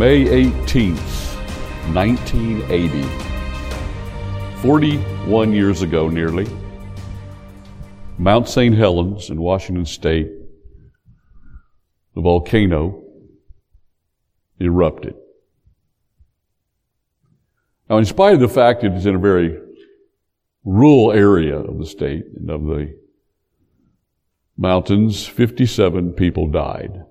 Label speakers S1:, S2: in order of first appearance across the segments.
S1: May 18th, 1980. 41 years ago, nearly, Mount St. Helens in Washington State, the volcano erupted. Now, in spite of the fact it is in a very rural area of the state and of the mountains, 57 people died.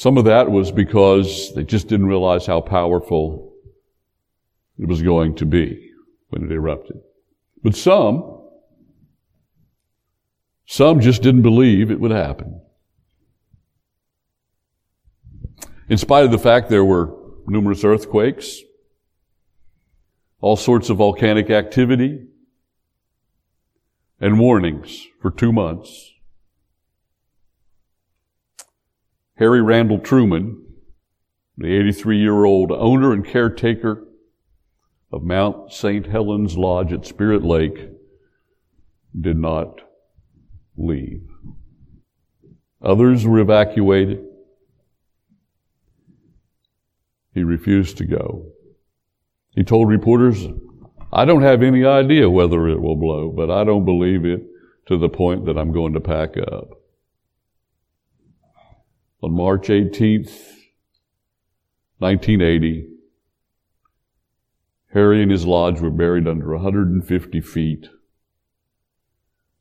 S1: Some of that was because they just didn't realize how powerful it was going to be when it erupted. But some, some just didn't believe it would happen. In spite of the fact there were numerous earthquakes, all sorts of volcanic activity, and warnings for two months. Harry Randall Truman, the 83 year old owner and caretaker of Mount St. Helens Lodge at Spirit Lake, did not leave. Others were evacuated. He refused to go. He told reporters, I don't have any idea whether it will blow, but I don't believe it to the point that I'm going to pack up. On March 18th, 1980, Harry and his lodge were buried under 150 feet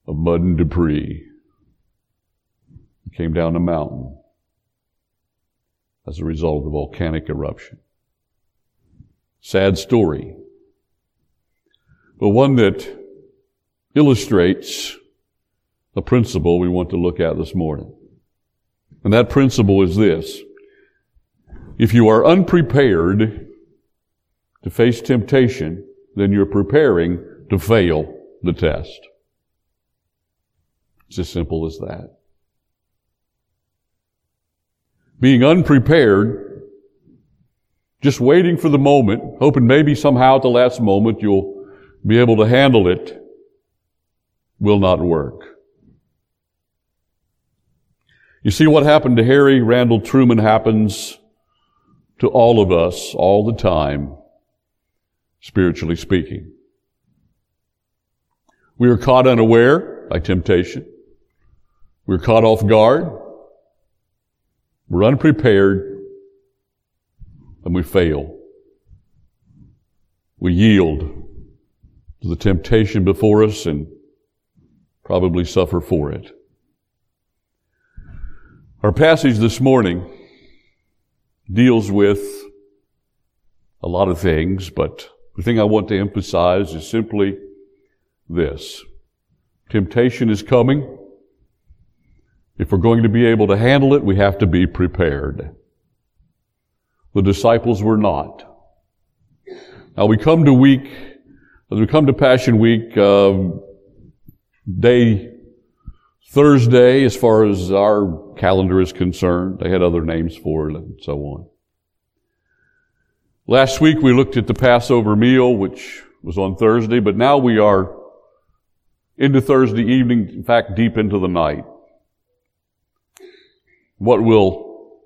S1: of mud and debris. He came down a mountain as a result of the volcanic eruption. Sad story, but one that illustrates a principle we want to look at this morning. And that principle is this. If you are unprepared to face temptation, then you're preparing to fail the test. It's as simple as that. Being unprepared, just waiting for the moment, hoping maybe somehow at the last moment you'll be able to handle it, will not work. You see what happened to Harry Randall Truman happens to all of us all the time, spiritually speaking. We are caught unaware by temptation. We're caught off guard. We're unprepared and we fail. We yield to the temptation before us and probably suffer for it. Our passage this morning deals with a lot of things, but the thing I want to emphasize is simply this. Temptation is coming. If we're going to be able to handle it, we have to be prepared. The disciples were not. Now we come to week, as we come to Passion Week, uh, day Thursday, as far as our calendar is concerned, they had other names for it and so on. Last week we looked at the Passover meal, which was on Thursday, but now we are into Thursday evening, in fact, deep into the night what will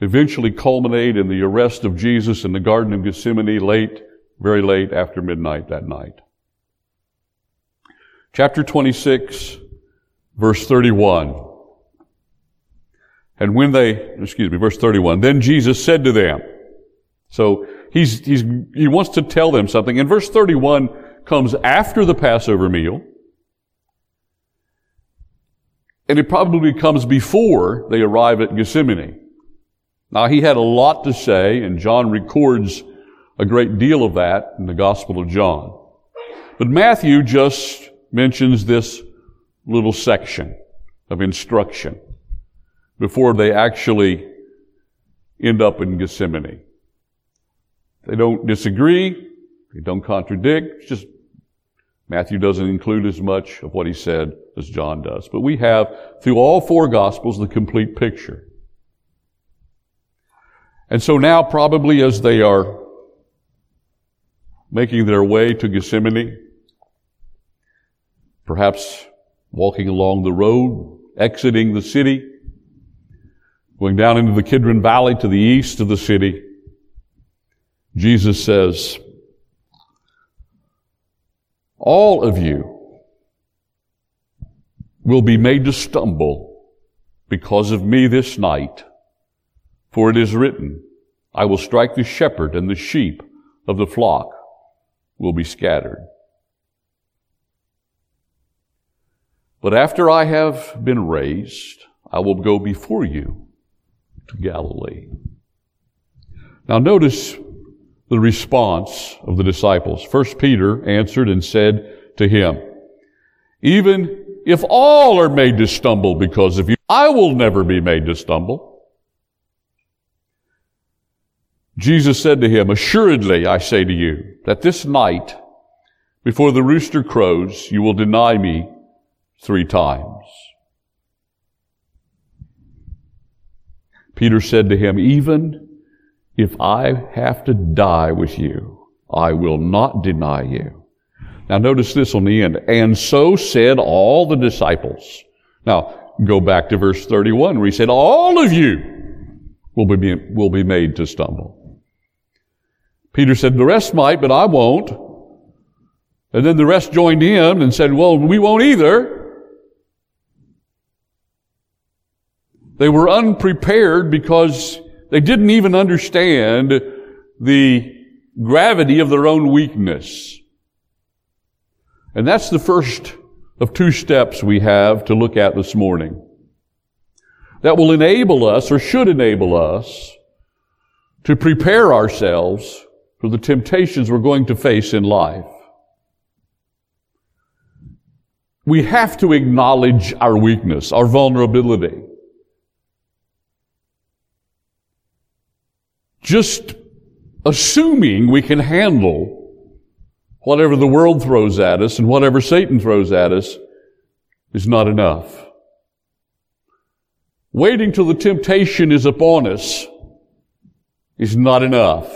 S1: eventually culminate in the arrest of Jesus in the Garden of Gethsemane late, very late after midnight that night. Chapter 26, verse 31. And when they, excuse me, verse 31, then Jesus said to them, so he's, he's, he wants to tell them something. And verse 31 comes after the Passover meal. And it probably comes before they arrive at Gethsemane. Now he had a lot to say, and John records a great deal of that in the Gospel of John. But Matthew just mentions this little section of instruction before they actually end up in Gethsemane. They don't disagree. They don't contradict. It's just Matthew doesn't include as much of what he said as John does. But we have, through all four Gospels, the complete picture. And so now, probably as they are making their way to Gethsemane, perhaps walking along the road, exiting the city, Going down into the Kidron Valley to the east of the city, Jesus says, all of you will be made to stumble because of me this night. For it is written, I will strike the shepherd and the sheep of the flock will be scattered. But after I have been raised, I will go before you to Galilee. Now notice the response of the disciples. First Peter answered and said to him, even if all are made to stumble because of you, I will never be made to stumble. Jesus said to him, Assuredly, I say to you, that this night, before the rooster crows, you will deny me three times. Peter said to him, Even if I have to die with you, I will not deny you. Now notice this on the end. And so said all the disciples. Now, go back to verse 31 where he said, All of you will be, will be made to stumble. Peter said, the rest might, but I won't. And then the rest joined in and said, well, we won't either. They were unprepared because they didn't even understand the gravity of their own weakness. And that's the first of two steps we have to look at this morning. That will enable us, or should enable us, to prepare ourselves for the temptations we're going to face in life. We have to acknowledge our weakness, our vulnerability. Just assuming we can handle whatever the world throws at us and whatever Satan throws at us is not enough. Waiting till the temptation is upon us is not enough.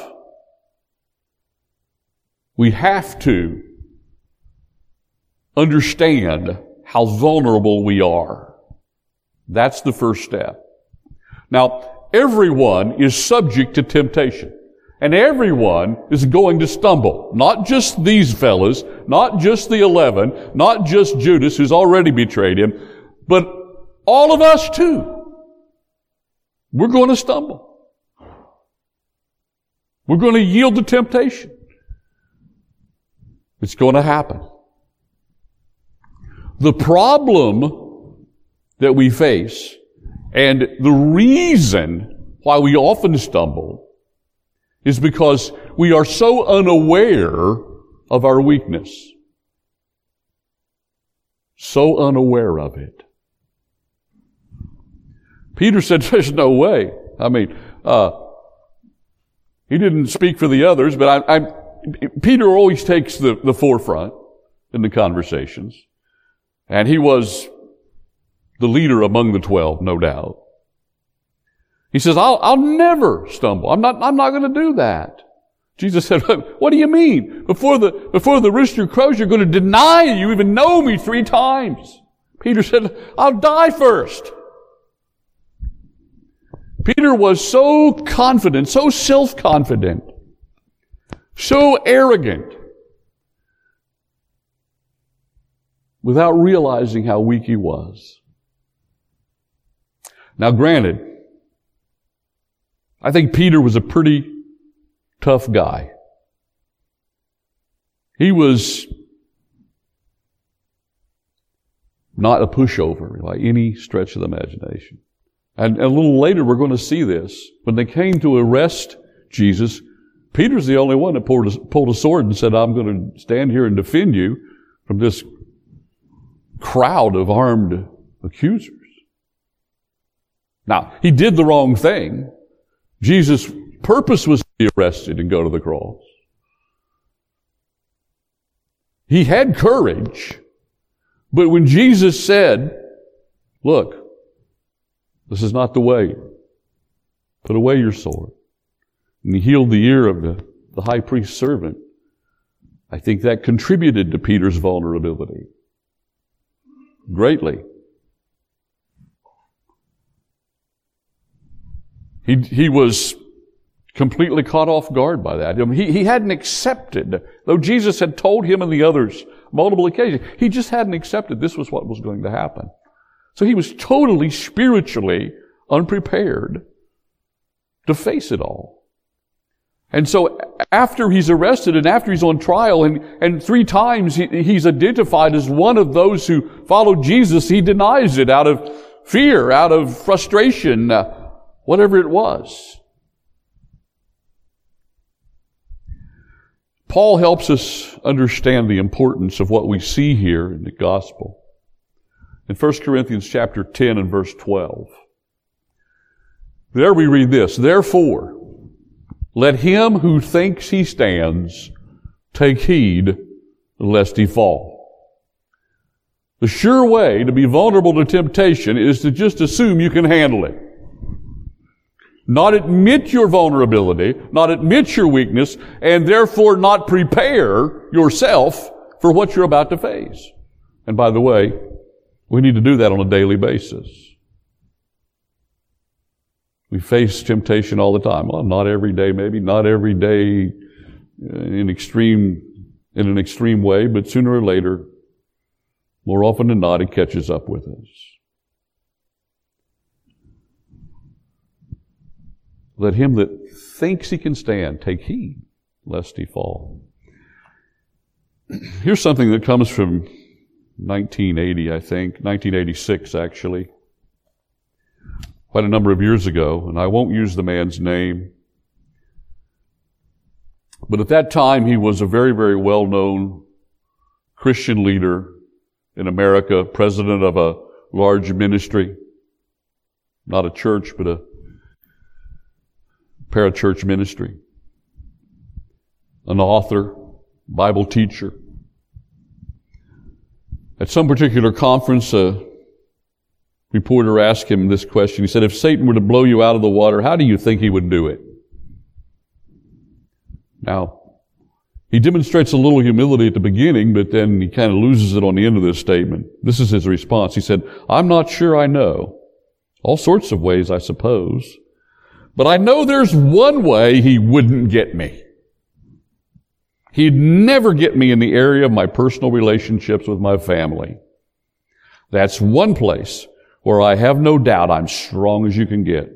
S1: We have to understand how vulnerable we are. That's the first step. Now, everyone is subject to temptation. And everyone is going to stumble. Not just these fellas, not just the eleven, not just Judas who's already betrayed him, but all of us too. We're going to stumble. We're going to yield to temptation. It's going to happen. The problem that we face and the reason why we often stumble is because we are so unaware of our weakness. So unaware of it. Peter said, there's no way. I mean, uh, he didn't speak for the others, but I, I Peter always takes the, the forefront in the conversations. And he was the leader among the twelve, no doubt. He says, I'll, I'll never stumble. I'm not, I'm not going to do that. Jesus said, what do you mean? Before the, before the rooster crows, you're going to deny you even know me three times. Peter said, I'll die first. Peter was so confident, so self-confident so arrogant, without realizing how weak he was. Now granted, I think Peter was a pretty tough guy. He was not a pushover by any stretch of the imagination. And a little later we're going to see this. When they came to arrest Jesus, Peter's the only one that pulled a, pulled a sword and said, I'm going to stand here and defend you from this crowd of armed accusers. Now, he did the wrong thing. Jesus' purpose was to be arrested and go to the cross. He had courage, but when Jesus said, look, this is not the way. Put away your sword and he healed the ear of the, the high priest's servant. I think that contributed to Peter's vulnerability greatly. He, he was completely caught off guard by that. I mean, he, he hadn't accepted, though Jesus had told him and the others multiple occasions, he just hadn't accepted this was what was going to happen. So he was totally spiritually unprepared to face it all. And so after he's arrested and after he's on trial and, and three times he, he's identified as one of those who followed Jesus, he denies it out of fear, out of frustration, uh, whatever it was. Paul helps us understand the importance of what we see here in the gospel. In 1 Corinthians chapter 10 and verse 12. There we read this, Therefore, let him who thinks he stands take heed lest he fall. The sure way to be vulnerable to temptation is to just assume you can handle it. Not admit your vulnerability, not admit your weakness, and therefore not prepare yourself for what you're about to face. And by the way, we need to do that on a daily basis. We face temptation all the time. Well, not every day, maybe, not every day uh, in extreme, in an extreme way, but sooner or later, more often than not, it catches up with us. Let him that thinks he can stand take heed lest he fall. Here's something that comes from 1980, I think, 1986 actually, quite a number of years ago, and I won't use the man's name. But at that time, he was a very, very well known Christian leader in America, president of a large ministry, not a church, but a parachurch ministry, an author, Bible teacher. At some particular conference, a reporter asked him this question. He said, if Satan were to blow you out of the water, how do you think he would do it? Now, he demonstrates a little humility at the beginning, but then he kind of loses it on the end of this statement. This is his response. He said, I'm not sure I know. All sorts of ways, I suppose. But I know there's one way he wouldn't get me. He'd never get me in the area of my personal relationships with my family. That's one place where I have no doubt I'm strong as you can get.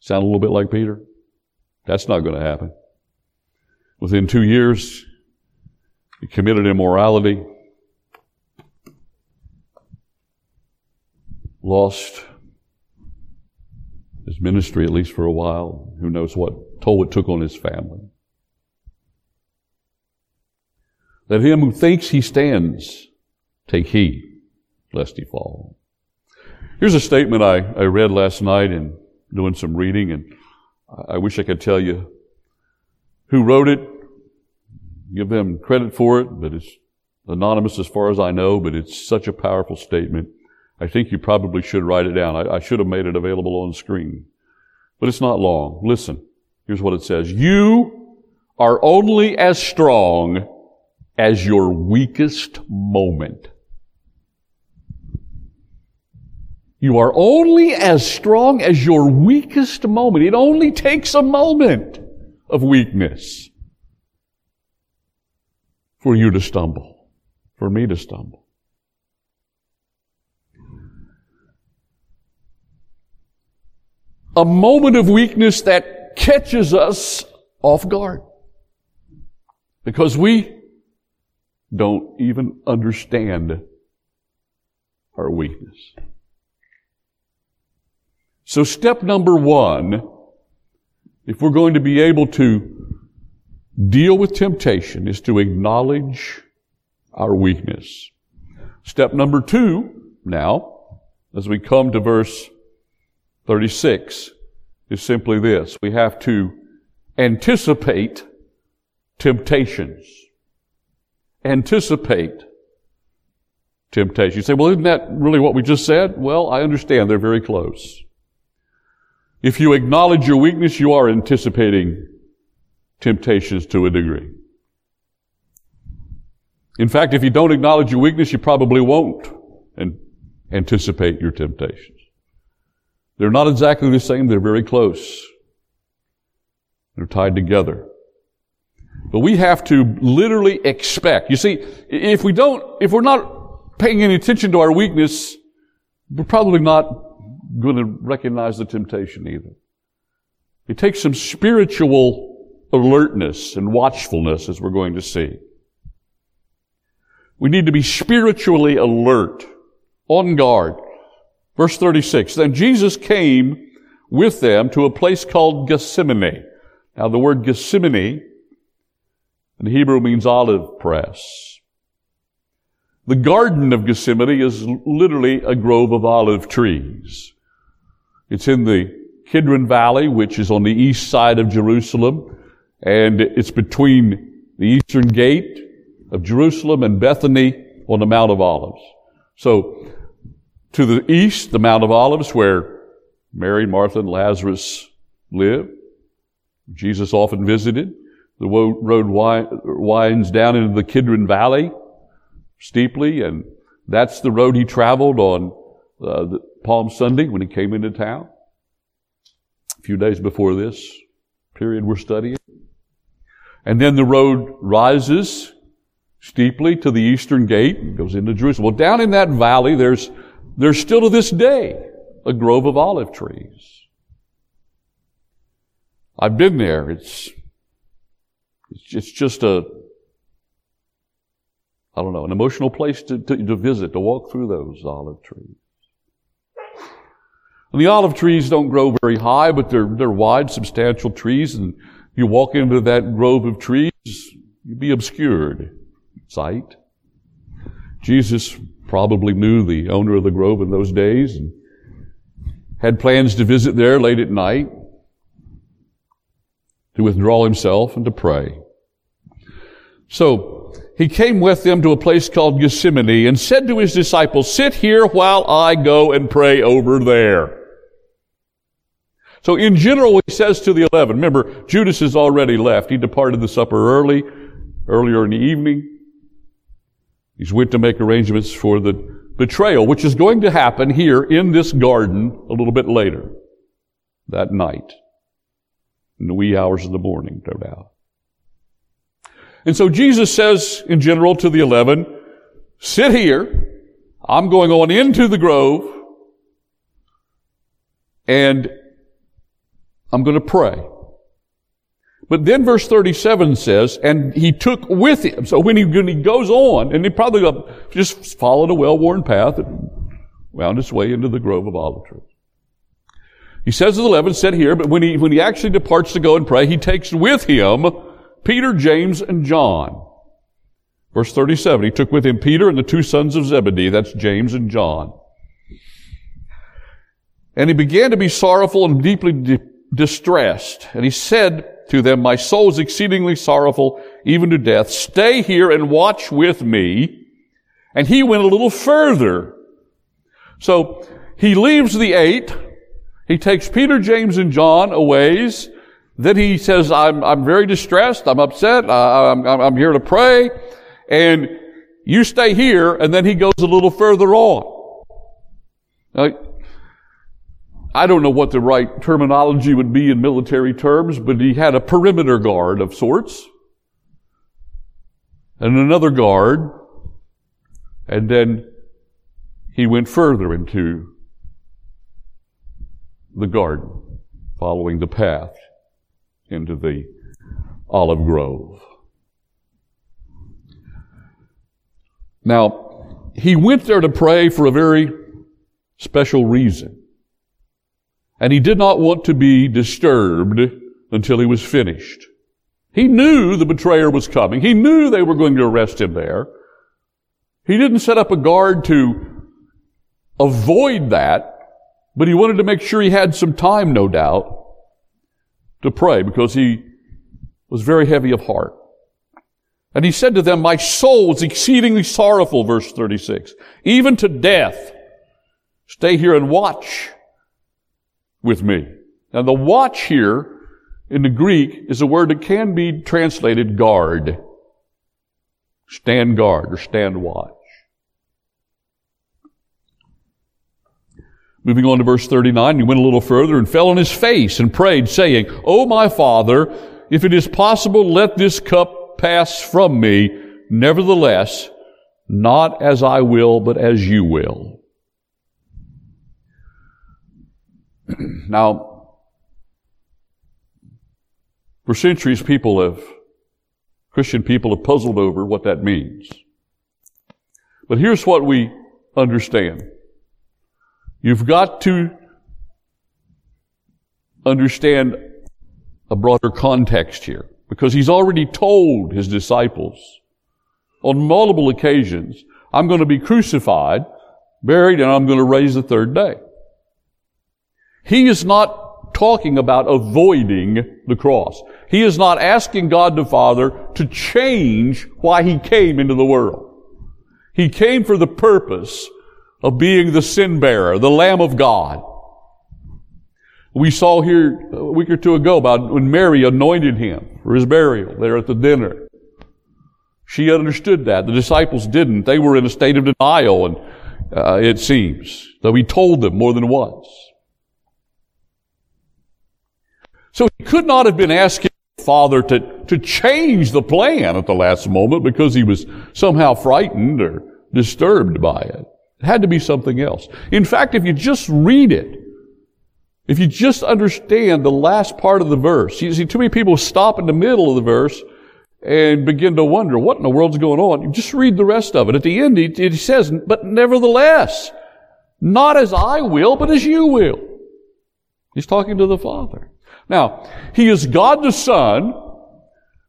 S1: Sound a little bit like Peter? That's not going to happen. Within two years, he committed immorality, lost his ministry, at least for a while. Who knows what toll it took on his family. Let him who thinks he stands take heed lest he fall. Here's a statement I, I read last night in doing some reading, and I wish I could tell you who wrote it, give them credit for it, but it's anonymous as far as I know, but it's such a powerful statement. I think you probably should write it down. I, I should have made it available on screen. But it's not long. Listen. Here's what it says. You are only as strong as your weakest moment. You are only as strong as your weakest moment. It only takes a moment of weakness for you to stumble, for me to stumble. A moment of weakness that catches us off guard. Because we don't even understand our weakness. So step number one, if we're going to be able to deal with temptation, is to acknowledge our weakness. Step number two, now, as we come to verse 36 is simply this. We have to anticipate temptations. Anticipate temptation. You say, well, isn't that really what we just said? Well, I understand they're very close. If you acknowledge your weakness, you are anticipating temptations to a degree. In fact, if you don't acknowledge your weakness, you probably won't anticipate your temptations. They're not exactly the same, they're very close. They're tied together. But we have to literally expect. You see, if we don't, if we're not paying any attention to our weakness, we're probably not going to recognize the temptation either. It takes some spiritual alertness and watchfulness, as we're going to see. We need to be spiritually alert, on guard. Verse 36, then Jesus came with them to a place called Gethsemane. Now the word Gethsemane in Hebrew means olive press. The Garden of Gethsemane is literally a grove of olive trees. It's in the Kidron Valley, which is on the east side of Jerusalem, and it's between the eastern gate of Jerusalem and Bethany on the Mount of Olives. So, to the east, the Mount of Olives, where Mary, Martha, and Lazarus lived. Jesus often visited. The road winds down into the Kidron Valley steeply, and that's the road he traveled on uh, Palm Sunday when he came into town. A few days before this period we're studying. And then the road rises steeply to the eastern gate and goes into Jerusalem. Well, down in that valley, there's, there's still to this day a grove of olive trees. I've been there. It's, it's just a, I don't know, an emotional place to, to, to visit, to walk through those olive trees. And the olive trees don't grow very high, but they're, they're wide, substantial trees, and you walk into that grove of trees, you'd be obscured sight. Jesus probably knew the owner of the grove in those days and had plans to visit there late at night to withdraw himself and to pray. So, he came with them to a place called Gethsemane and said to his disciples, sit here while I go and pray over there. So in general, he says to the eleven, remember, Judas has already left. He departed the supper early, earlier in the evening. He's went to make arrangements for the betrayal, which is going to happen here in this garden a little bit later that night in the wee hours of the morning, no doubt. And so Jesus says in general to the eleven, sit here. I'm going on into the grove and I'm going to pray. But then verse 37 says, and he took with him. So when he, when he goes on, and he probably just followed a well-worn path and wound his way into the grove of olive trees. He says to the eleven, said here, but when he, when he actually departs to go and pray, he takes with him Peter, James, and John. Verse 37, he took with him Peter and the two sons of Zebedee, that's James and John. And he began to be sorrowful and deeply di- distressed. And he said to them, my soul is exceedingly sorrowful, even to death. Stay here and watch with me. And he went a little further. So he leaves the eight he takes Peter, James, and John a ways. Then he says, I'm, I'm very distressed. I'm upset. I, I'm, I'm here to pray. And you stay here. And then he goes a little further on. Now, I don't know what the right terminology would be in military terms, but he had a perimeter guard of sorts. And another guard. And then he went further into the garden, following the path into the olive grove. Now, he went there to pray for a very special reason. And he did not want to be disturbed until he was finished. He knew the betrayer was coming. He knew they were going to arrest him there. He didn't set up a guard to avoid that. But he wanted to make sure he had some time, no doubt, to pray because he was very heavy of heart. And he said to them, my soul is exceedingly sorrowful, verse 36, even to death. Stay here and watch with me. Now the watch here in the Greek is a word that can be translated guard. Stand guard or stand watch. Moving on to verse 39, he went a little further and fell on his face and prayed, saying, O my Father, if it is possible, let this cup pass from me. Nevertheless, not as I will, but as you will. now, for centuries, people have, Christian people have puzzled over what that means. But here's what we understand. You've got to understand a broader context here because he's already told his disciples on multiple occasions, I'm going to be crucified, buried, and I'm going to raise the third day. He is not talking about avoiding the cross. He is not asking God the Father to change why he came into the world. He came for the purpose of being the sin bearer, the Lamb of God. We saw here a week or two ago about when Mary anointed him for his burial there at the dinner. She understood that. The disciples didn't. They were in a state of denial, and uh, it seems, though he told them more than once. So he could not have been asking the Father to, to change the plan at the last moment because he was somehow frightened or disturbed by it. It had to be something else. In fact, if you just read it, if you just understand the last part of the verse, you see, too many people stop in the middle of the verse and begin to wonder what in the world's going on. You just read the rest of it. At the end, he, he says, but nevertheless, not as I will, but as you will. He's talking to the Father. Now, He is God the Son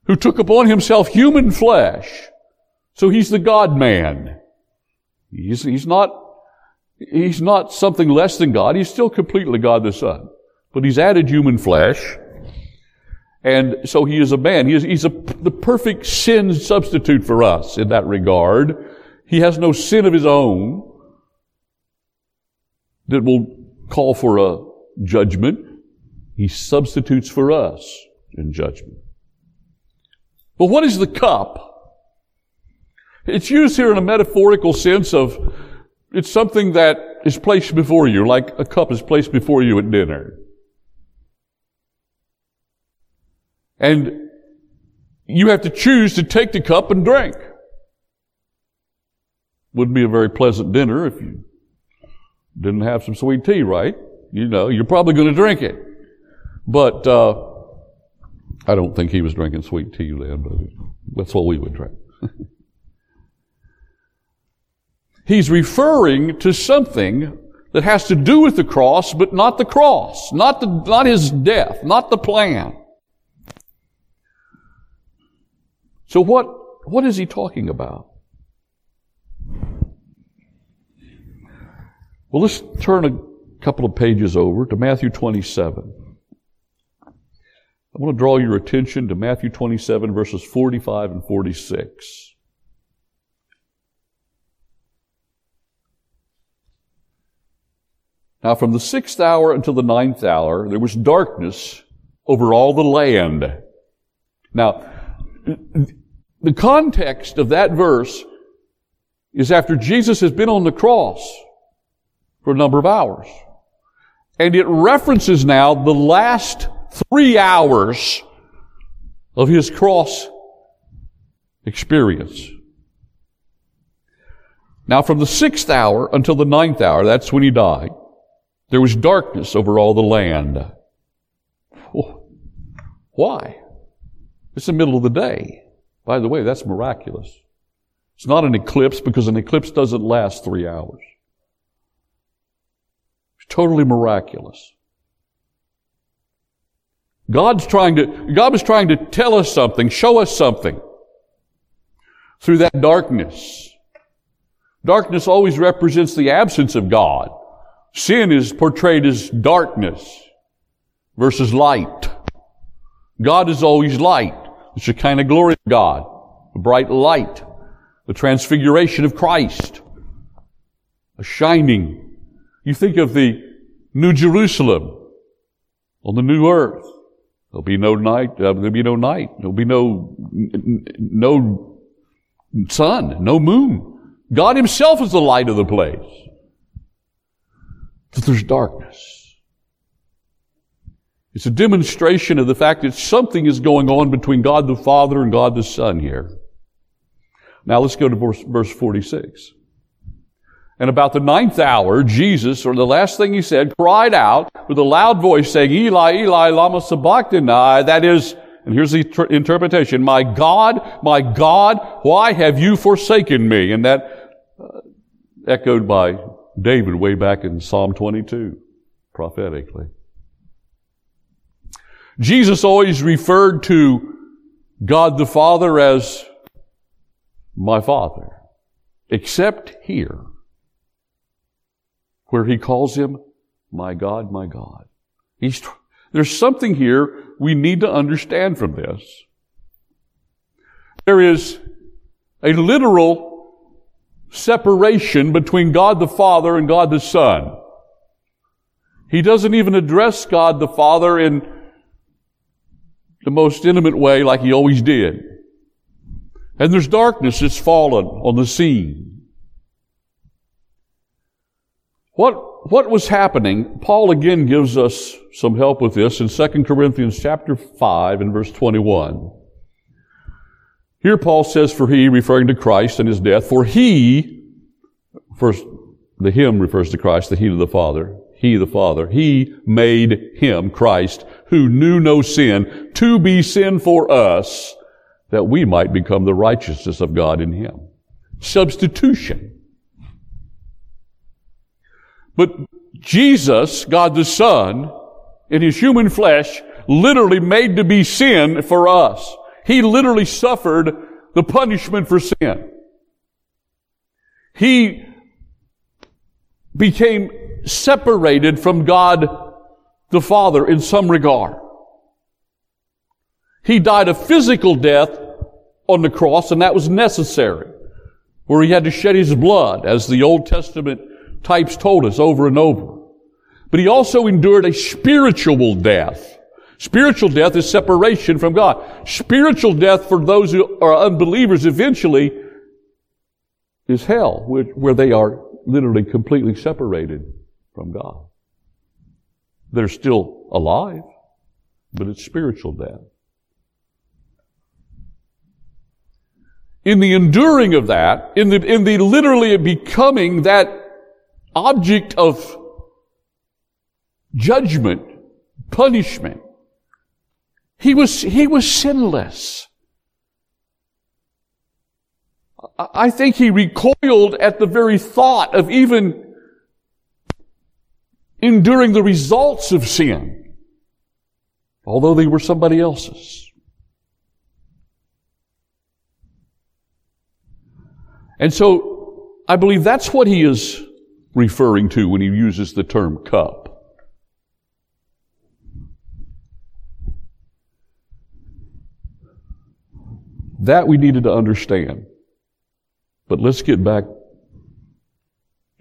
S1: who took upon Himself human flesh. So He's the God man. He's, he's not, he's not something less than God. He's still completely God the Son. But he's added human flesh. And so he is a man. He is, he's a, the perfect sin substitute for us in that regard. He has no sin of his own that will call for a judgment. He substitutes for us in judgment. But what is the cup? It's used here in a metaphorical sense of it's something that is placed before you, like a cup is placed before you at dinner. And you have to choose to take the cup and drink. Wouldn't be a very pleasant dinner if you didn't have some sweet tea, right? You know, you're probably going to drink it. But uh, I don't think he was drinking sweet tea then, but that's what we would drink. He's referring to something that has to do with the cross, but not the cross, not the, not his death, not the plan. So what, what is he talking about? Well, let's turn a couple of pages over to Matthew 27. I want to draw your attention to Matthew 27 verses 45 and 46. Now from the sixth hour until the ninth hour, there was darkness over all the land. Now, the context of that verse is after Jesus has been on the cross for a number of hours. And it references now the last three hours of his cross experience. Now from the sixth hour until the ninth hour, that's when he died, there was darkness over all the land. Why? It's the middle of the day. By the way, that's miraculous. It's not an eclipse because an eclipse doesn't last three hours. It's totally miraculous. God's trying to, God was trying to tell us something, show us something through that darkness. Darkness always represents the absence of God. Sin is portrayed as darkness versus light. God is always light. It's the kind of glory of God. The bright light. The transfiguration of Christ. A shining. You think of the New Jerusalem on the new earth. There'll be no night. Uh, there'll be no night. There'll be no no sun, no moon. God Himself is the light of the place. that there's darkness. It's a demonstration of the fact that something is going on between God the Father and God the Son here. Now let's go to verse, verse 46. And about the ninth hour, Jesus, or the last thing he said, cried out with a loud voice saying, Eli, Eli, lama sabachthani. That is, and here's the tr- interpretation, my God, my God, why have you forsaken me? And that uh, echoed by David way back in Psalm 22, prophetically. Jesus always referred to God the Father as my Father, except here, where he calls him my God, my God. He's, there's something here we need to understand from this. There is a literal separation between God the Father and God the Son. He doesn't even address God the Father in the most intimate way like he always did. And there's darkness that's fallen on the scene. What, what was happening? Paul again gives us some help with this in 2 Corinthians chapter 5 and verse 21. Here Paul says, for he, referring to Christ and his death, for he, first, the him refers to Christ, the he to the Father, he the Father, he made him, Christ, who knew no sin, to be sin for us, that we might become the righteousness of God in him. Substitution. But Jesus, God the Son, in his human flesh, literally made to be sin for us. He literally suffered the punishment for sin. He became separated from God the Father in some regard. He died a physical death on the cross, and that was necessary, where he had to shed his blood, as the Old Testament types told us over and over. But he also endured a spiritual death. Spiritual death is separation from God. Spiritual death for those who are unbelievers eventually is hell, where they are literally completely separated from God. They're still alive, but it's spiritual death. In the enduring of that, in the, in the literally becoming that object of judgment, punishment, he was, he was sinless. I think he recoiled at the very thought of even enduring the results of sin, although they were somebody else's. And so I believe that's what he is referring to when he uses the term cup. That we needed to understand. But let's get back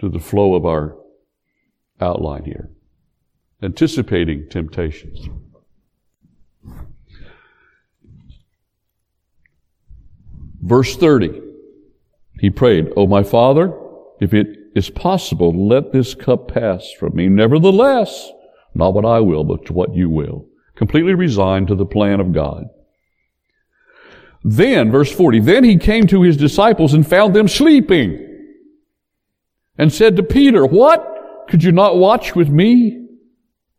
S1: to the flow of our outline here. Anticipating temptations. Verse 30. He prayed, O my Father, if it is possible, let this cup pass from me. Nevertheless, not what I will, but what you will. Completely resigned to the plan of God. Then, verse 40, then he came to his disciples and found them sleeping and said to Peter, What? Could you not watch with me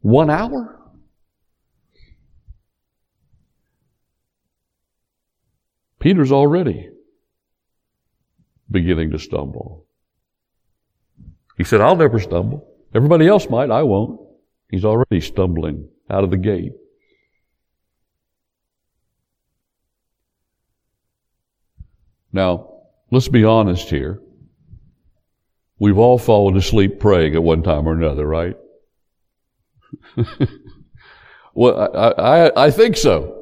S1: one hour? Peter's already beginning to stumble. He said, I'll never stumble. Everybody else might, I won't. He's already stumbling out of the gate. Now, let's be honest here. We've all fallen asleep praying at one time or another, right? well, I, I, I think so.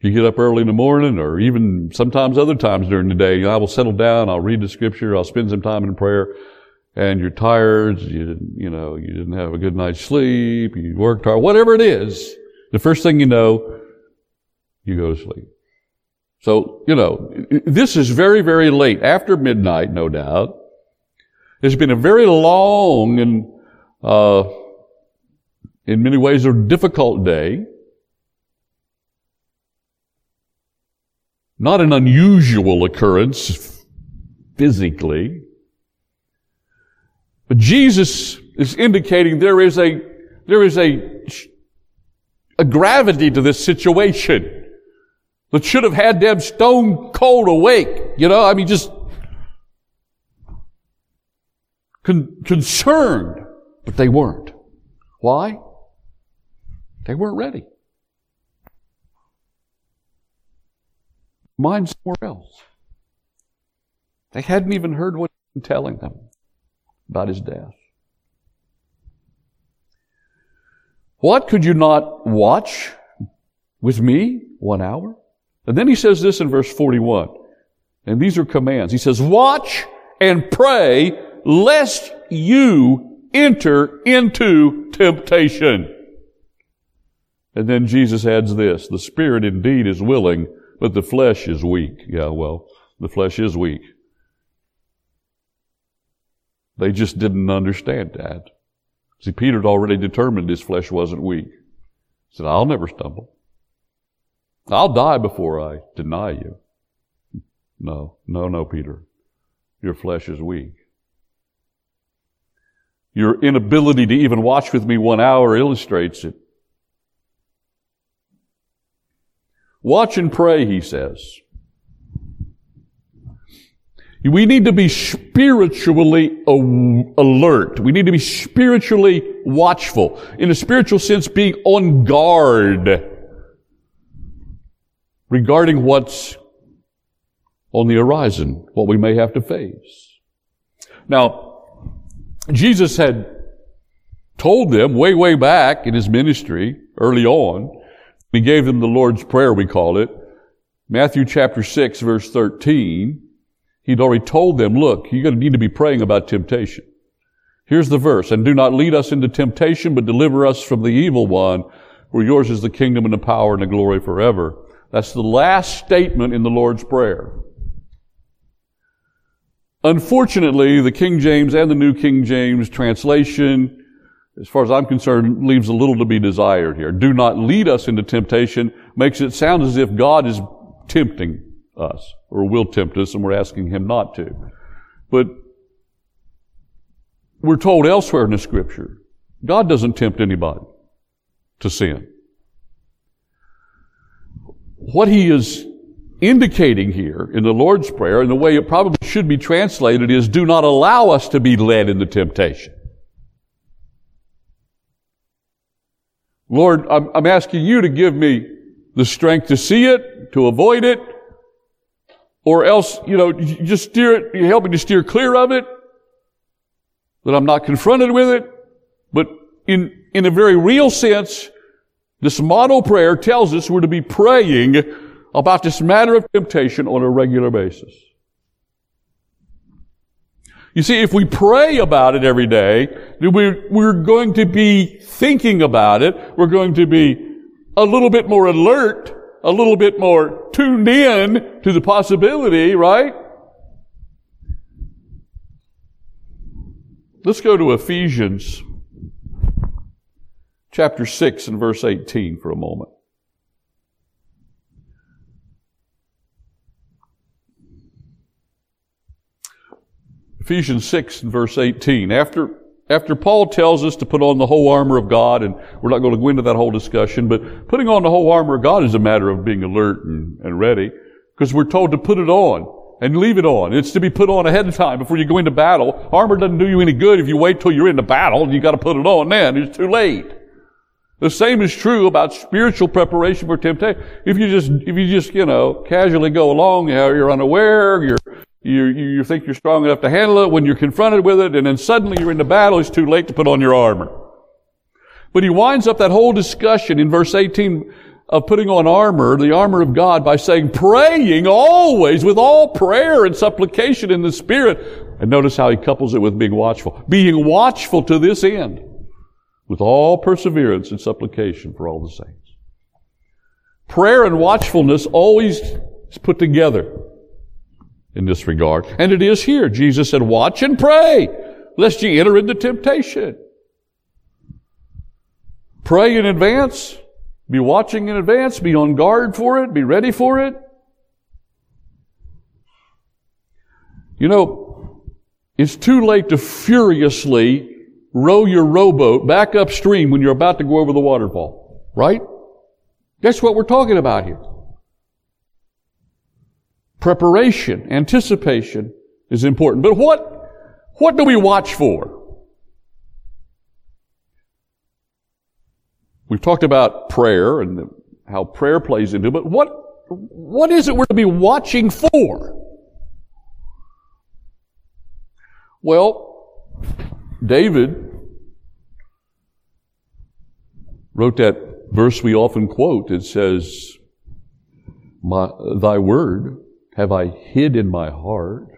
S1: You get up early in the morning or even sometimes other times during the day, I will settle down, I'll read the scripture, I'll spend some time in prayer, and you're tired, you, didn't, you know, you didn't have a good night's sleep, you worked hard, whatever it is, the first thing you know, you go to sleep. So, you know, this is very, very late, after midnight, no doubt. It's been a very long and, uh, in many ways, a difficult day. Not an unusual occurrence physically. But Jesus is indicating there is a, there is a, a gravity to this situation that should have had them stone cold awake. You know, I mean, just con- concerned, but they weren't. Why? They weren't ready. Mind somewhere else. They hadn't even heard what he was telling them about his death. What could you not watch with me one hour? And then he says this in verse 41. And these are commands. He says, watch and pray lest you enter into temptation. And then Jesus adds this, the spirit indeed is willing, but the flesh is weak. Yeah, well, the flesh is weak. They just didn't understand that. See, Peter had already determined his flesh wasn't weak. He said, I'll never stumble. I'll die before I deny you. No, no, no, Peter. Your flesh is weak. Your inability to even watch with me one hour illustrates it. Watch and pray, he says. We need to be spiritually alert. We need to be spiritually watchful. In a spiritual sense, being on guard regarding what's on the horizon, what we may have to face. Now, Jesus had told them way, way back in his ministry, early on, he gave them the Lord's Prayer, we call it, Matthew chapter 6, verse 13, He'd already told them, look, you're going to need to be praying about temptation. Here's the verse, and do not lead us into temptation, but deliver us from the evil one, for yours is the kingdom and the power and the glory forever. That's the last statement in the Lord's Prayer. Unfortunately, the King James and the New King James translation, as far as I'm concerned, leaves a little to be desired here. Do not lead us into temptation makes it sound as if God is tempting us or will tempt us and we're asking him not to. But we're told elsewhere in the scripture, God doesn't tempt anybody to sin. What he is indicating here in the Lord's Prayer, and the way it probably should be translated is, do not allow us to be led into temptation. Lord, I'm, I'm asking you to give me the strength to see it, to avoid it, or else, you know, you just steer it, help me to steer clear of it, that I'm not confronted with it. But in, in a very real sense, this model prayer tells us we're to be praying about this matter of temptation on a regular basis. You see, if we pray about it every day, we're, going to be thinking about it. We're going to be a little bit more alert a little bit more tuned in to the possibility, right? Let's go to Ephesians chapter 6 and verse 18 for a moment. Ephesians 6 and verse 18. After after Paul tells us to put on the whole armor of God, and we're not going to go into that whole discussion, but putting on the whole armor of God is a matter of being alert and, and ready, because we're told to put it on and leave it on. It's to be put on ahead of time before you go into battle. Armor doesn't do you any good if you wait till you're in the battle and you got to put it on then. It's too late. The same is true about spiritual preparation for temptation. If you just, if you just, you know, casually go along, you're unaware, you're you, you think you're strong enough to handle it when you're confronted with it, and then suddenly you're in the battle, it's too late to put on your armor. But he winds up that whole discussion in verse 18 of putting on armor, the armor of God, by saying, praying always with all prayer and supplication in the Spirit. And notice how he couples it with being watchful. Being watchful to this end, with all perseverance and supplication for all the saints. Prayer and watchfulness always is put together in this regard. And it is here. Jesus said, watch and pray lest ye enter into temptation. Pray in advance. Be watching in advance. Be on guard for it. Be ready for it. You know, it's too late to furiously row your rowboat back upstream when you're about to go over the waterfall. Right? That's what we're talking about here. Preparation, anticipation is important. But what, what do we watch for? We've talked about prayer and how prayer plays into it, but what, what is it we're to be watching for? Well, David wrote that verse we often quote. It says, Thy word have I hid in my heart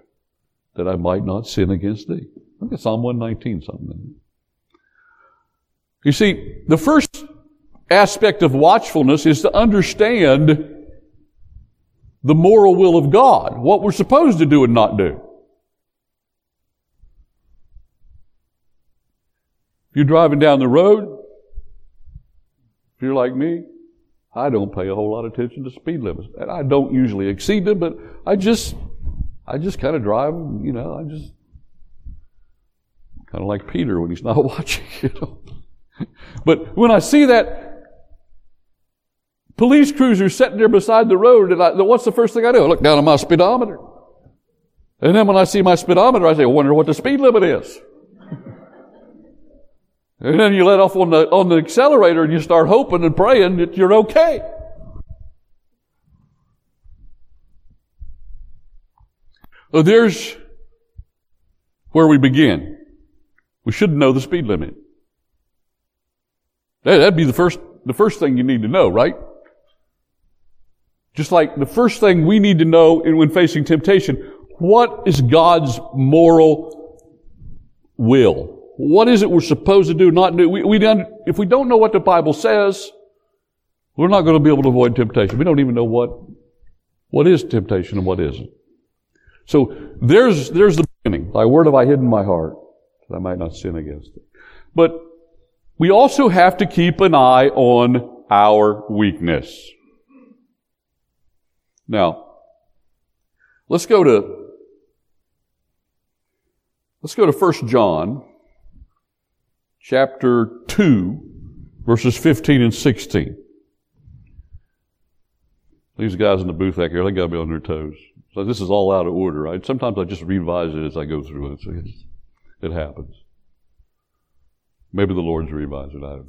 S1: that I might not sin against thee. Look at Psalm 119 something. You see, the first aspect of watchfulness is to understand the moral will of God, what we're supposed to do and not do. If you're driving down the road, if you're like me, I don't pay a whole lot of attention to speed limits. And I don't usually exceed them, but I just, I just kind of drive, you know, I just, kind of like Peter when he's not watching, you know. But when I see that police cruiser sitting there beside the road, and I, what's the first thing I do? I look down at my speedometer. And then when I see my speedometer, I say, I wonder what the speed limit is. And then you let off on the, on the accelerator and you start hoping and praying that you're okay. So there's where we begin. We should know the speed limit. That'd be the first, the first thing you need to know, right? Just like the first thing we need to know when facing temptation, what is God's moral will? What is it we're supposed to do, not do? We, we if we don't know what the Bible says, we're not going to be able to avoid temptation. We don't even know what, what is temptation and what isn't. So there's, there's the beginning. Thy word have I hidden my heart, that I might not sin against it. But we also have to keep an eye on our weakness. Now, let's go to let's go to 1 John chapter 2 verses 15 and 16. These guys in the booth back here, they got to be on their toes. So this is all out of order. Right? Sometimes I just revise it as I go through it. So it happens. Maybe the Lord's revised it. I don't know.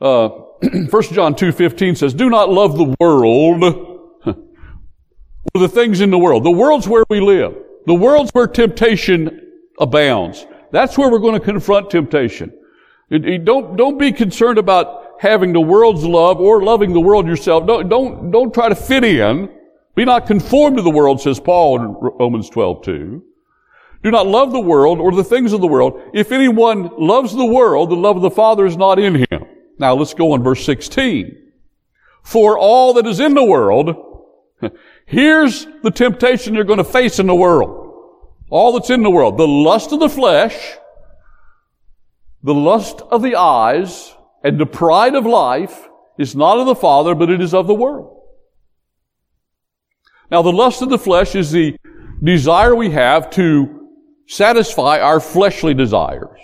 S1: Uh, 1 John 2.15 says, Do not love the world or the things in the world. The world's where we live. The world's where temptation abounds. That's where we're going to confront temptation. Don't, don't be concerned about having the world's love or loving the world yourself. Don't, don't, don't try to fit in. Be not conformed to the world, says Paul in Romans 12, 2. Do not love the world or the things of the world. If anyone loves the world, the love of the Father is not in him. Now let's go on verse 16. For all that is in the world, Here's the temptation you're going to face in the world. All that's in the world. The lust of the flesh, the lust of the eyes, and the pride of life is not of the Father, but it is of the world. Now, the lust of the flesh is the desire we have to satisfy our fleshly desires.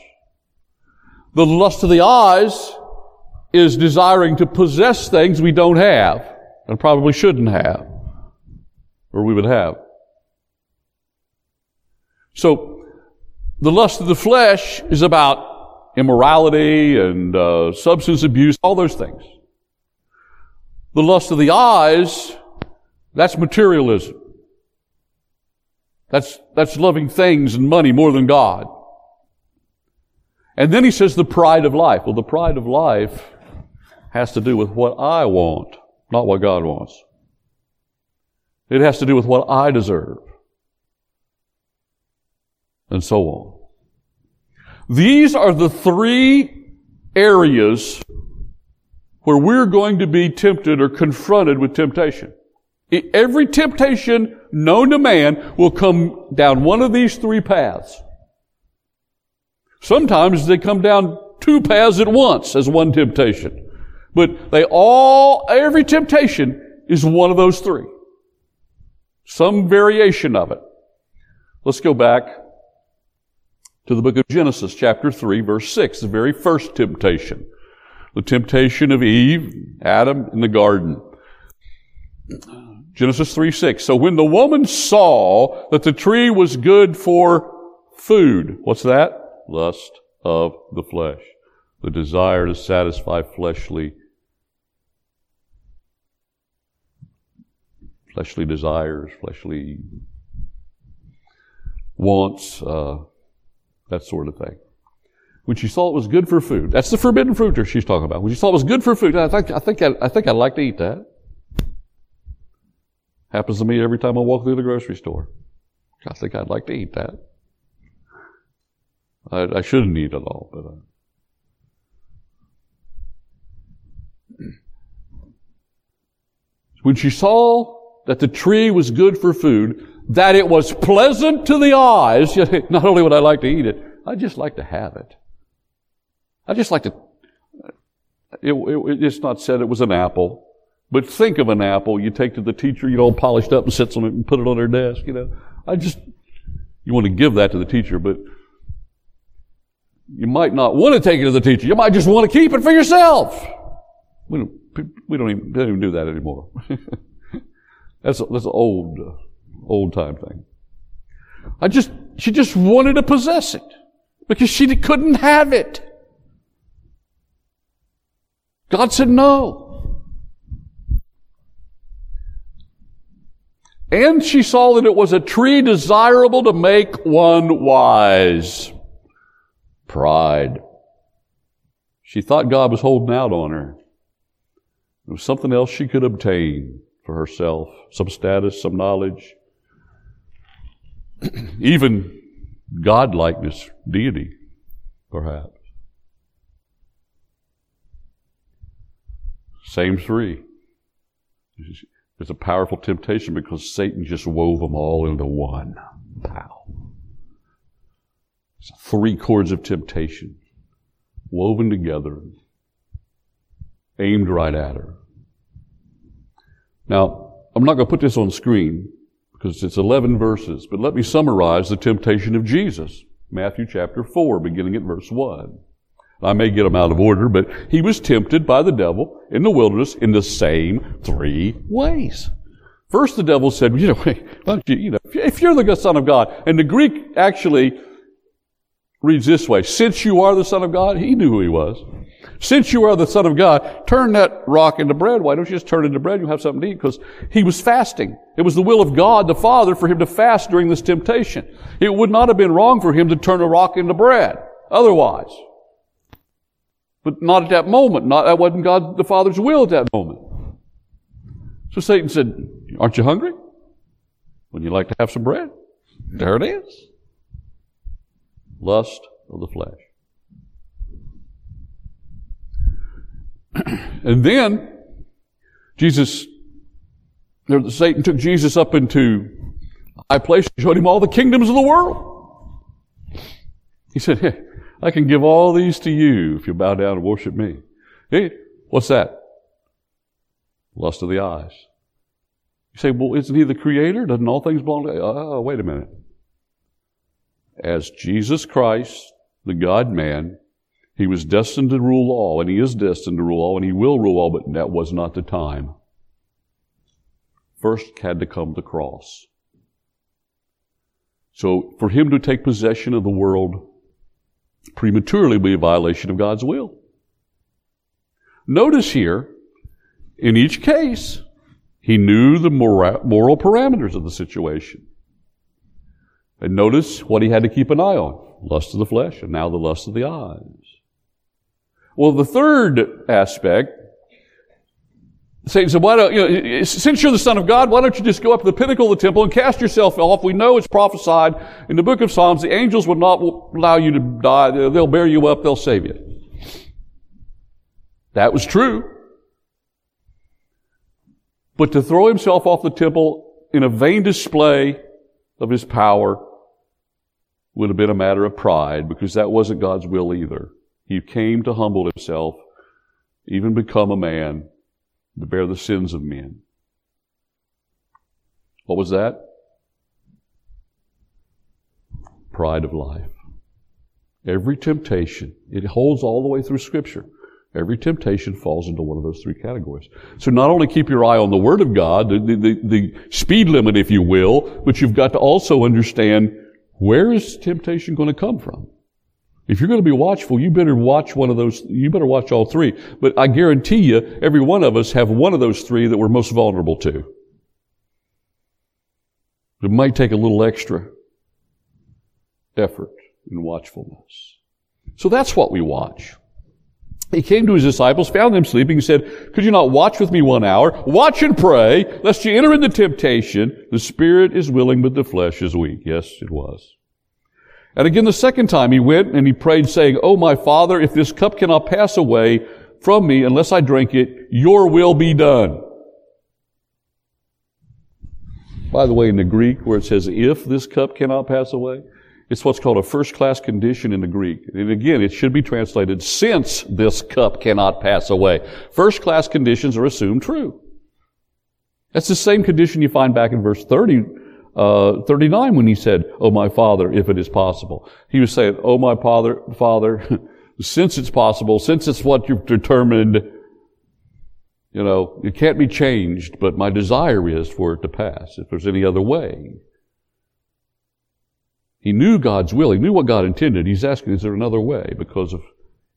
S1: The lust of the eyes is desiring to possess things we don't have and probably shouldn't have or we would have. So, the lust of the flesh is about immorality and uh, substance abuse, all those things. The lust of the eyes, that's materialism. That's, that's loving things and money more than God. And then he says the pride of life. Well, the pride of life has to do with what I want, not what God wants. It has to do with what I deserve. And so on. These are the three areas where we're going to be tempted or confronted with temptation. Every temptation known to man will come down one of these three paths. Sometimes they come down two paths at once as one temptation. But they all, every temptation is one of those three. Some variation of it. Let's go back to the book of Genesis, chapter 3, verse 6, the very first temptation. The temptation of Eve, Adam in the garden. Genesis 3, 6. So when the woman saw that the tree was good for food, what's that? Lust of the flesh. The desire to satisfy fleshly fleshly desires, fleshly wants, uh, that sort of thing. When she saw it was good for food, that's the forbidden fruit she's talking about. When she saw it was good for food, I think, I think, I, I think I'd like to eat that. Happens to me every time I walk through the grocery store. I think I'd like to eat that. I, I shouldn't eat it all, but. Uh, when she saw that the tree was good for food, that it was pleasant to the eyes. Not only would I like to eat it, I'd just like to have it. I just like to. It, it, it's not said it was an apple, but think of an apple you take to the teacher, you know, polished up and sits on it and put it on her desk. You know, I just you want to give that to the teacher, but you might not want to take it to the teacher. You might just want to keep it for yourself. We don't, we don't even, don't even do that anymore. That's that's old, uh, old time thing. I just, she just wanted to possess it because she couldn't have it. God said no. And she saw that it was a tree desirable to make one wise. Pride. She thought God was holding out on her. There was something else she could obtain for herself, some status, some knowledge, even godlikeness, deity, perhaps. Same three. It's a powerful temptation because Satan just wove them all into one. Pow. It's three cords of temptation woven together, aimed right at her. Now, I'm not going to put this on screen because it's 11 verses, but let me summarize the temptation of Jesus. Matthew chapter 4, beginning at verse 1. I may get them out of order, but he was tempted by the devil in the wilderness in the same three ways. First, the devil said, you know, you, know, if you're the Son of God, and the Greek actually reads this way, since you are the Son of God, he knew who he was. Since you are the Son of God, turn that rock into bread. Why don't you just turn it into bread? You'll have something to eat. Because he was fasting. It was the will of God, the Father, for him to fast during this temptation. It would not have been wrong for him to turn a rock into bread. Otherwise. But not at that moment. Not, that wasn't God the Father's will at that moment. So Satan said, aren't you hungry? Wouldn't you like to have some bread? There it is. Lust of the flesh. and then Jesus, Satan took Jesus up into high place and showed him all the kingdoms of the world. He said, hey, I can give all these to you if you bow down and worship me. Hey, what's that? Lust of the eyes. You say, well, isn't he the creator? Doesn't all things belong to? Oh, wait a minute. As Jesus Christ, the God man, he was destined to rule all, and he is destined to rule all, and he will rule all, but that was not the time. First had to come the cross. So for him to take possession of the world prematurely would be a violation of God's will. Notice here, in each case, he knew the moral parameters of the situation. And notice what he had to keep an eye on. Lust of the flesh, and now the lust of the eyes. Well, the third aspect, Satan said, why don't, you know, since you're the son of God, why don't you just go up to the pinnacle of the temple and cast yourself off? We know it's prophesied in the book of Psalms, the angels will not allow you to die. They'll bear you up. They'll save you. That was true. But to throw himself off the temple in a vain display of his power would have been a matter of pride because that wasn't God's will either. He came to humble himself, even become a man, to bear the sins of men. What was that? Pride of life. Every temptation, it holds all the way through Scripture. Every temptation falls into one of those three categories. So not only keep your eye on the Word of God, the, the, the, speed limit, if you will, but you've got to also understand where is temptation going to come from? If you're going to be watchful, you better watch one of those, you better watch all three. But I guarantee you, every one of us have one of those three that we're most vulnerable to. It might take a little extra effort and watchfulness. So that's what we watch. He came to his disciples, found them sleeping, and said, Could you not watch with me one hour? Watch and pray, lest you enter into temptation. The spirit is willing, but the flesh is weak. Yes, it was. And again the second time he went and he prayed saying, Oh my Father, if this cup cannot pass away from me unless I drink it, your will be done. By the way, in the Greek where it says, if this cup cannot pass away, it's what's called a first class condition in the Greek. And again, it should be translated, since this cup cannot pass away. First class conditions are assumed true. That's the same condition you find back in verse 30, uh, 39 when he said, Oh my Father, if it is possible. He was saying, Oh my Father, Father, since it's possible, since it's what you've determined, you know, it can't be changed, but my desire is for it to pass. If there's any other way, he knew God's will. He knew what God intended. He's asking, is there another way because of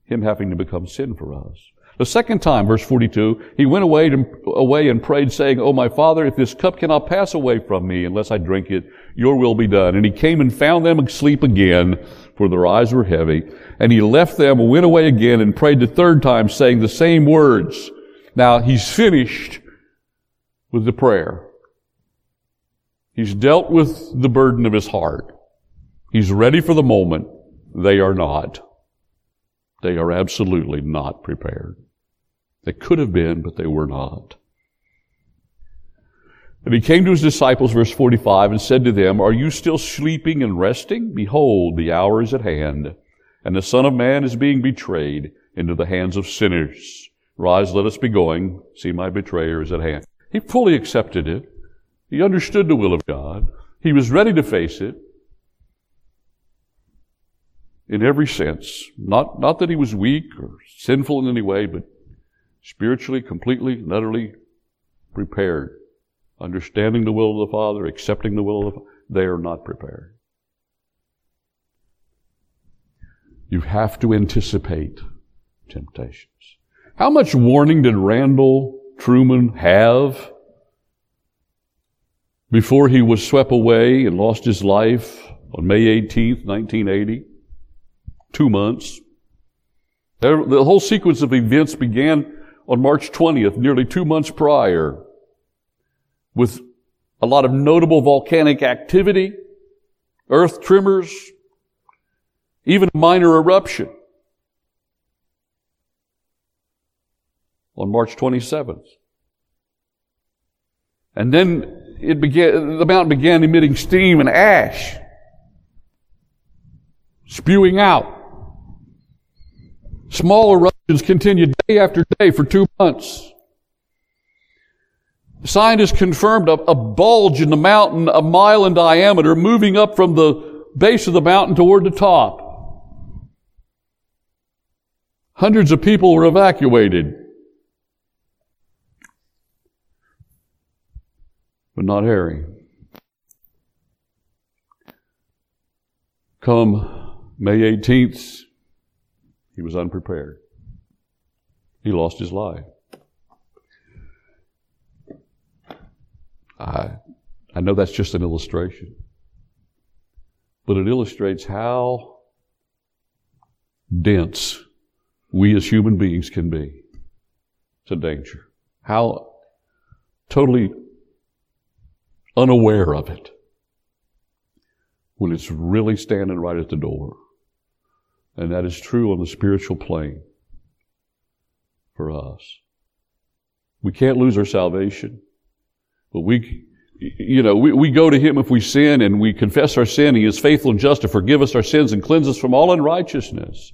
S1: him having to become sin for us? The second time, verse 42, he went away, to, away and prayed saying, Oh my Father, if this cup cannot pass away from me unless I drink it, your will be done. And he came and found them asleep again, for their eyes were heavy. And he left them, and went away again and prayed the third time saying the same words. Now he's finished with the prayer. He's dealt with the burden of his heart. He's ready for the moment. They are not. They are absolutely not prepared. They could have been, but they were not. And he came to his disciples, verse 45, and said to them, Are you still sleeping and resting? Behold, the hour is at hand, and the Son of Man is being betrayed into the hands of sinners. Rise, let us be going. See, my betrayer is at hand. He fully accepted it. He understood the will of God. He was ready to face it in every sense. Not, not that he was weak or sinful in any way, but spiritually, completely and utterly prepared. Understanding the will of the Father, accepting the will of the Father. They are not prepared. You have to anticipate temptations. How much warning did Randall Truman have before he was swept away and lost his life on May 18th, 1980? Two months. The whole sequence of events began on March 20th, nearly two months prior, with a lot of notable volcanic activity, earth tremors, even a minor eruption. On March 27th. And then it began, the mountain began emitting steam and ash, spewing out. Small eruptions continued day after day for two months. Scientists confirmed a, a, bulge in the mountain a mile in diameter moving up from the base of the mountain toward the top. Hundreds of people were evacuated. But not Harry. Come May 18th, he was unprepared. He lost his life. I, I know that's just an illustration, but it illustrates how dense we as human beings can be. A danger. How totally unaware of it when it's really standing right at the door. And that is true on the spiritual plane for us. We can't lose our salvation, but we, you know, we, we go to Him if we sin and we confess our sin. He is faithful and just to forgive us our sins and cleanse us from all unrighteousness.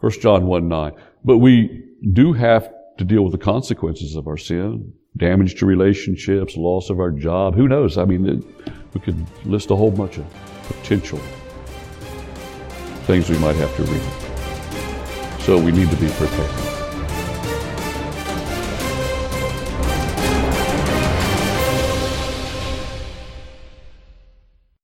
S1: 1 John 1 9. But we do have to deal with the consequences of our sin. Damage to relationships, loss of our job. Who knows? I mean, we could list a whole bunch of potential things we might have to read. So we need to be prepared.